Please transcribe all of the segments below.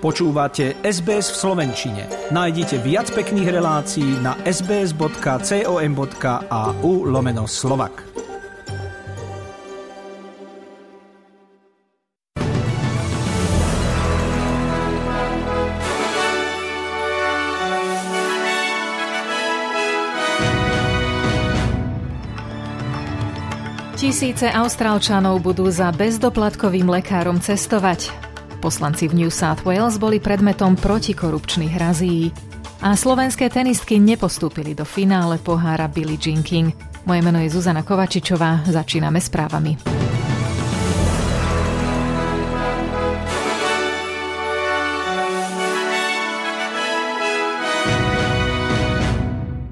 Počúvate SBS v Slovenčine. Nájdite viac pekných relácií na sbs.com.au lomeno slovak. Tisíce Austrálčanov budú za bezdoplatkovým lekárom cestovať. Poslanci v New South Wales boli predmetom protikorupčných razí. A slovenské tenistky nepostúpili do finále pohára Billie Jean King. Moje meno je Zuzana Kovačičová, začíname správami.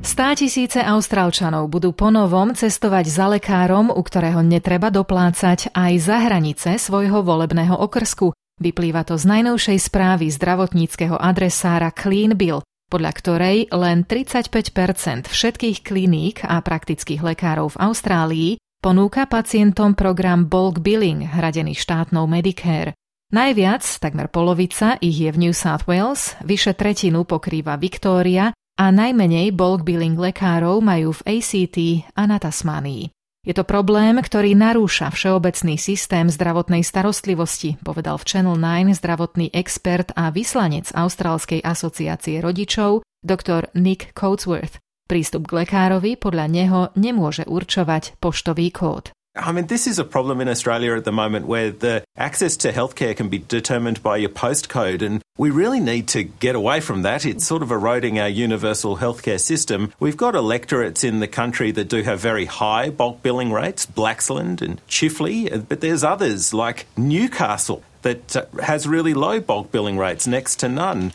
Stá tisíce Austrálčanov budú ponovom cestovať za lekárom, u ktorého netreba doplácať aj za hranice svojho volebného okrsku. Vyplýva to z najnovšej správy zdravotníckého adresára Clean Bill, podľa ktorej len 35% všetkých kliník a praktických lekárov v Austrálii ponúka pacientom program bulk billing hradený štátnou Medicare. Najviac, takmer polovica, ich je v New South Wales, vyše tretinu pokrýva Victoria a najmenej bulk billing lekárov majú v ACT a na Tasmánii. Je to problém, ktorý narúša všeobecný systém zdravotnej starostlivosti, povedal v Channel 9 zdravotný expert a vyslanec Austrálskej asociácie rodičov, doktor Nick Coatsworth. Prístup k lekárovi podľa neho nemôže určovať poštový kód. I mean, this is a problem in Australia at the moment where the access to healthcare can be determined by your postcode, and we really need to get away from that. It's sort of eroding our universal healthcare system. We've got electorates in the country that do have very high bulk billing rates, Blaxland and Chifley, but there's others like Newcastle that uh, has really low bulk billing rates, next to none.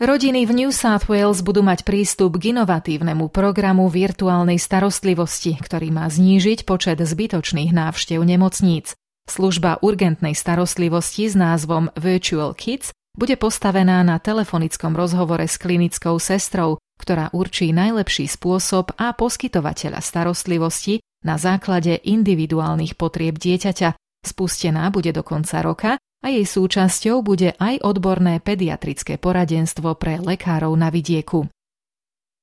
Rodiny v New South Wales budú mať prístup k inovatívnemu programu virtuálnej starostlivosti, ktorý má znížiť počet zbytočných návštev nemocníc. Služba urgentnej starostlivosti s názvom Virtual Kids bude postavená na telefonickom rozhovore s klinickou sestrou, ktorá určí najlepší spôsob a poskytovateľa starostlivosti na základe individuálnych potrieb dieťaťa. Spustená bude do konca roka a jej súčasťou bude aj odborné pediatrické poradenstvo pre lekárov na vidieku.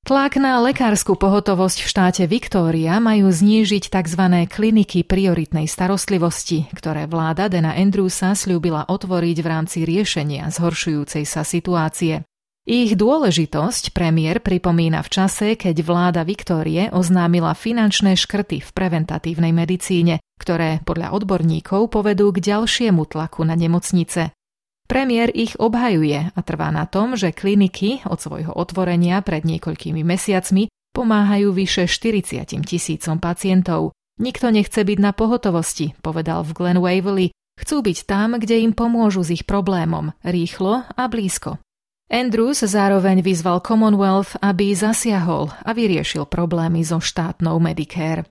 Tlak na lekárskú pohotovosť v štáte Viktória majú znížiť tzv. kliniky prioritnej starostlivosti, ktoré vláda Dena Andrewsa slúbila otvoriť v rámci riešenia zhoršujúcej sa situácie. Ich dôležitosť premiér pripomína v čase, keď vláda Viktórie oznámila finančné škrty v preventatívnej medicíne, ktoré podľa odborníkov povedú k ďalšiemu tlaku na nemocnice. Premiér ich obhajuje a trvá na tom, že kliniky od svojho otvorenia pred niekoľkými mesiacmi pomáhajú vyše 40 tisícom pacientov. Nikto nechce byť na pohotovosti, povedal v Glen Waverley. Chcú byť tam, kde im pomôžu s ich problémom, rýchlo a blízko. Andrews zároveň vyzval Commonwealth, aby zasiahol a vyriešil problémy so štátnou Medicare.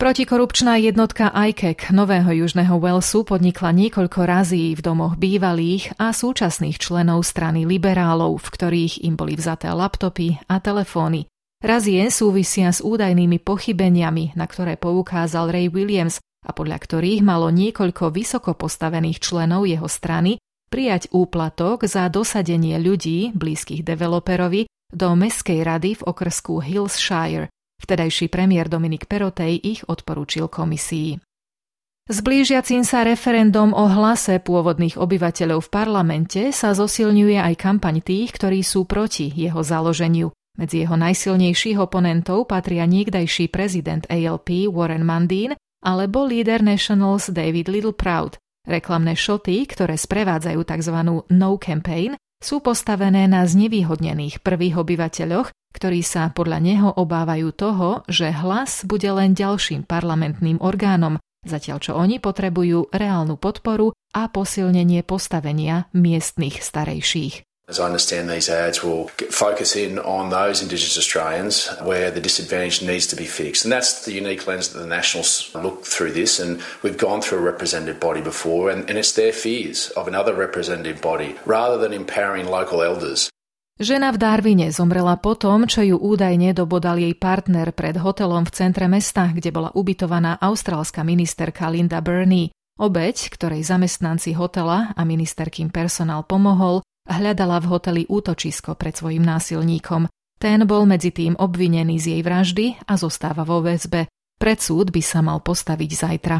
Protikorupčná jednotka ICAC Nového Južného Walesu podnikla niekoľko razí v domoch bývalých a súčasných členov strany liberálov, v ktorých im boli vzaté laptopy a telefóny. Razie súvisia s údajnými pochybeniami, na ktoré poukázal Ray Williams a podľa ktorých malo niekoľko vysoko postavených členov jeho strany prijať úplatok za dosadenie ľudí, blízkych developerovi, do Mestskej rady v okrsku Hillshire. Vtedajší premiér Dominik Perotej ich odporúčil komisii. S blížiacím sa referendum o hlase pôvodných obyvateľov v parlamente sa zosilňuje aj kampaň tých, ktorí sú proti jeho založeniu. Medzi jeho najsilnejších oponentov patria niekdajší prezident ALP Warren Mundine alebo líder Nationals David Littleproud, Reklamné šoty, ktoré sprevádzajú tzv. no campaign, sú postavené na znevýhodnených prvých obyvateľoch, ktorí sa podľa neho obávajú toho, že hlas bude len ďalším parlamentným orgánom zatiaľ čo oni potrebujú reálnu podporu a posilnenie postavenia miestnych starejších. As I understand, these ads will focus in on those Indigenous Australians where the disadvantage needs to be fixed. And that's the unique lens that the Nationals look through this. And we've gone through a representative body before, and, and it's their fears of another representative body rather than empowering local elders. Žena v Darwine zomrela po tom, čo ju údajne dobodal jej partner pred hotelom v centre mesta, kde bola ubytovaná austrálska ministerka Linda Burney. Obeď, ktorej zamestnanci hotela a ministerkým personál pomohol, Hľadala v hoteli útočisko pred svojim násilníkom. Ten bol medzi tým obvinený z jej vraždy a zostáva vo väzbe. Pred súd by sa mal postaviť zajtra.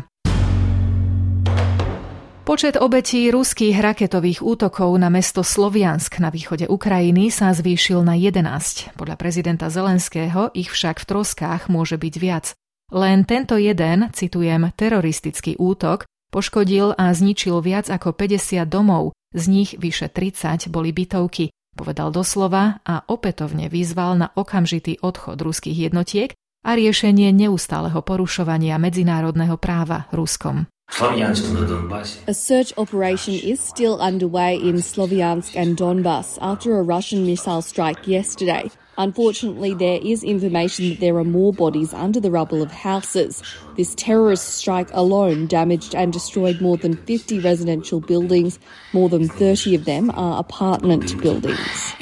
Počet obetí ruských raketových útokov na mesto Sloviansk na východe Ukrajiny sa zvýšil na 11. Podľa prezidenta Zelenského ich však v troskách môže byť viac. Len tento jeden, citujem, teroristický útok poškodil a zničil viac ako 50 domov, z nich vyše 30 boli bytovky, povedal doslova a opätovne vyzval na okamžitý odchod ruských jednotiek a riešenie neustáleho porušovania medzinárodného práva Ruskom. A search operation is still underway in Sloviansk and Donbass after a Russian missile strike yesterday. Unfortunately, there is information that there are more bodies under the rubble of houses. This terrorist strike alone damaged and destroyed more than 50 residential buildings. More than 30 of them are apartment buildings.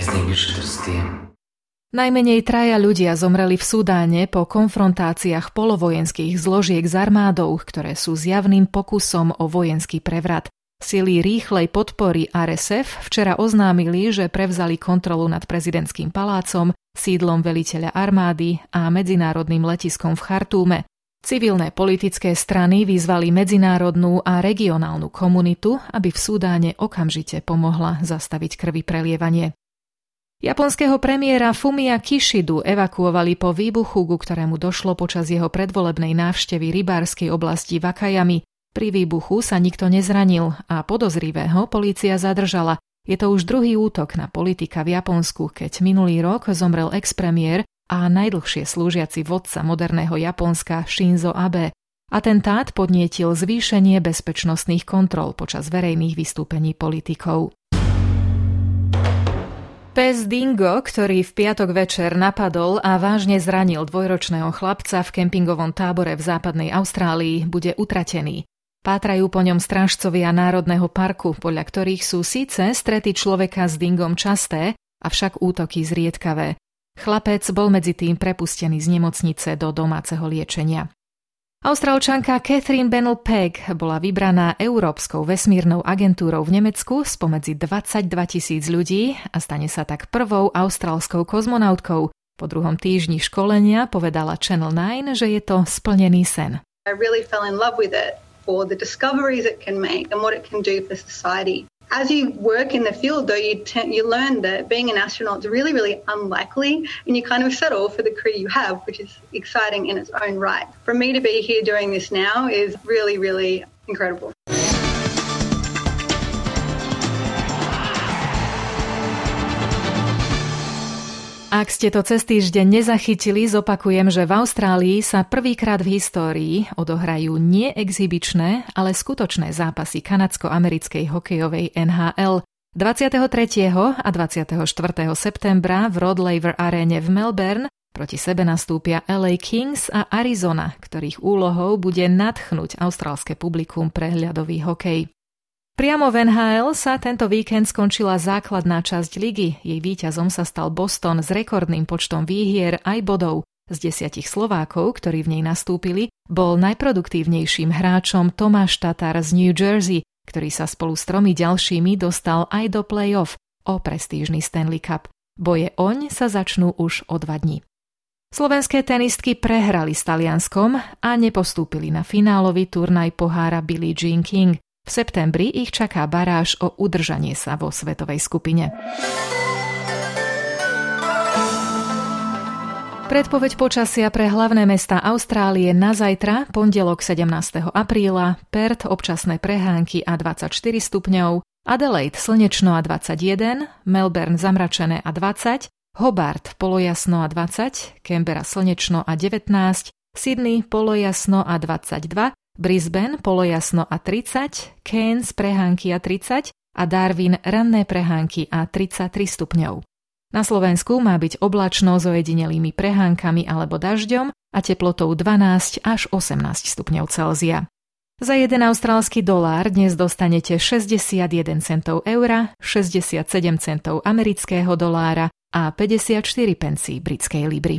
Najmenej traja ľudia zomreli v Sudáne po konfrontáciách polovojenských zložiek s armádou, ktoré sú zjavným pokusom o vojenský prevrat. Sily rýchlej podpory RSF včera oznámili, že prevzali kontrolu nad prezidentským palácom sídlom veliteľa armády a medzinárodným letiskom v Chartúme. Civilné politické strany vyzvali medzinárodnú a regionálnu komunitu, aby v Súdáne okamžite pomohla zastaviť krvi prelievanie. Japonského premiéra Fumia Kishidu evakuovali po výbuchu, ku ktorému došlo počas jeho predvolebnej návštevy rybárskej oblasti Vakajami. Pri výbuchu sa nikto nezranil a podozrivého polícia zadržala, je to už druhý útok na politika v Japonsku, keď minulý rok zomrel ex-premiér a najdlhšie slúžiaci vodca moderného Japonska Shinzo Abe. Atentát podnietil zvýšenie bezpečnostných kontrol počas verejných vystúpení politikov. Pes Dingo, ktorý v piatok večer napadol a vážne zranil dvojročného chlapca v kempingovom tábore v západnej Austrálii, bude utratený. Pátrajú po ňom strážcovia Národného parku, podľa ktorých sú síce strety človeka s dingom časté, avšak útoky zriedkavé. Chlapec bol medzi tým prepustený z nemocnice do domáceho liečenia. Austrálčanka Catherine Bennell Pegg bola vybraná Európskou vesmírnou agentúrou v Nemecku spomedzi 22 tisíc ľudí a stane sa tak prvou austrálskou kozmonautkou. Po druhom týždni školenia povedala Channel 9, že je to splnený sen. I really fell in love with it. For the discoveries it can make and what it can do for society. As you work in the field, though, you you learn that being an astronaut is really, really unlikely, and you kind of settle for the career you have, which is exciting in its own right. For me to be here doing this now is really, really incredible. Ak ste to cez týždeň nezachytili, zopakujem, že v Austrálii sa prvýkrát v histórii odohrajú nie exibičné, ale skutočné zápasy kanadsko-americkej hokejovej NHL. 23. a 24. septembra v Rod Laver aréne v Melbourne proti sebe nastúpia LA Kings a Arizona, ktorých úlohou bude nadchnúť austrálske publikum pre hľadový hokej. Priamo v NHL sa tento víkend skončila základná časť ligy. Jej víťazom sa stal Boston s rekordným počtom výhier aj bodov. Z desiatich Slovákov, ktorí v nej nastúpili, bol najproduktívnejším hráčom Tomáš Tatar z New Jersey, ktorý sa spolu s tromi ďalšími dostal aj do play-off o prestížny Stanley Cup. Boje oň sa začnú už o dva dní. Slovenské tenistky prehrali s Talianskom a nepostúpili na finálový turnaj pohára Billie Jean King. V septembri ich čaká baráž o udržanie sa vo svetovej skupine. Predpoveď počasia pre hlavné mesta Austrálie na zajtra, pondelok 17. apríla, Perth občasné prehánky a 24 stupňov, Adelaide slnečno a 21, Melbourne zamračené a 20, Hobart polojasno a 20, Canberra slnečno a 19, Sydney polojasno a 22, Brisbane polojasno a 30, Cairns prehánky a 30 a Darwin ranné prehánky a 33 stupňov. Na Slovensku má byť oblačno s ojedinelými prehánkami alebo dažďom a teplotou 12 až 18 stupňov Celzia. Za jeden austrálsky dolár dnes dostanete 61 centov eura, 67 centov amerického dolára a 54 pencí britskej libry.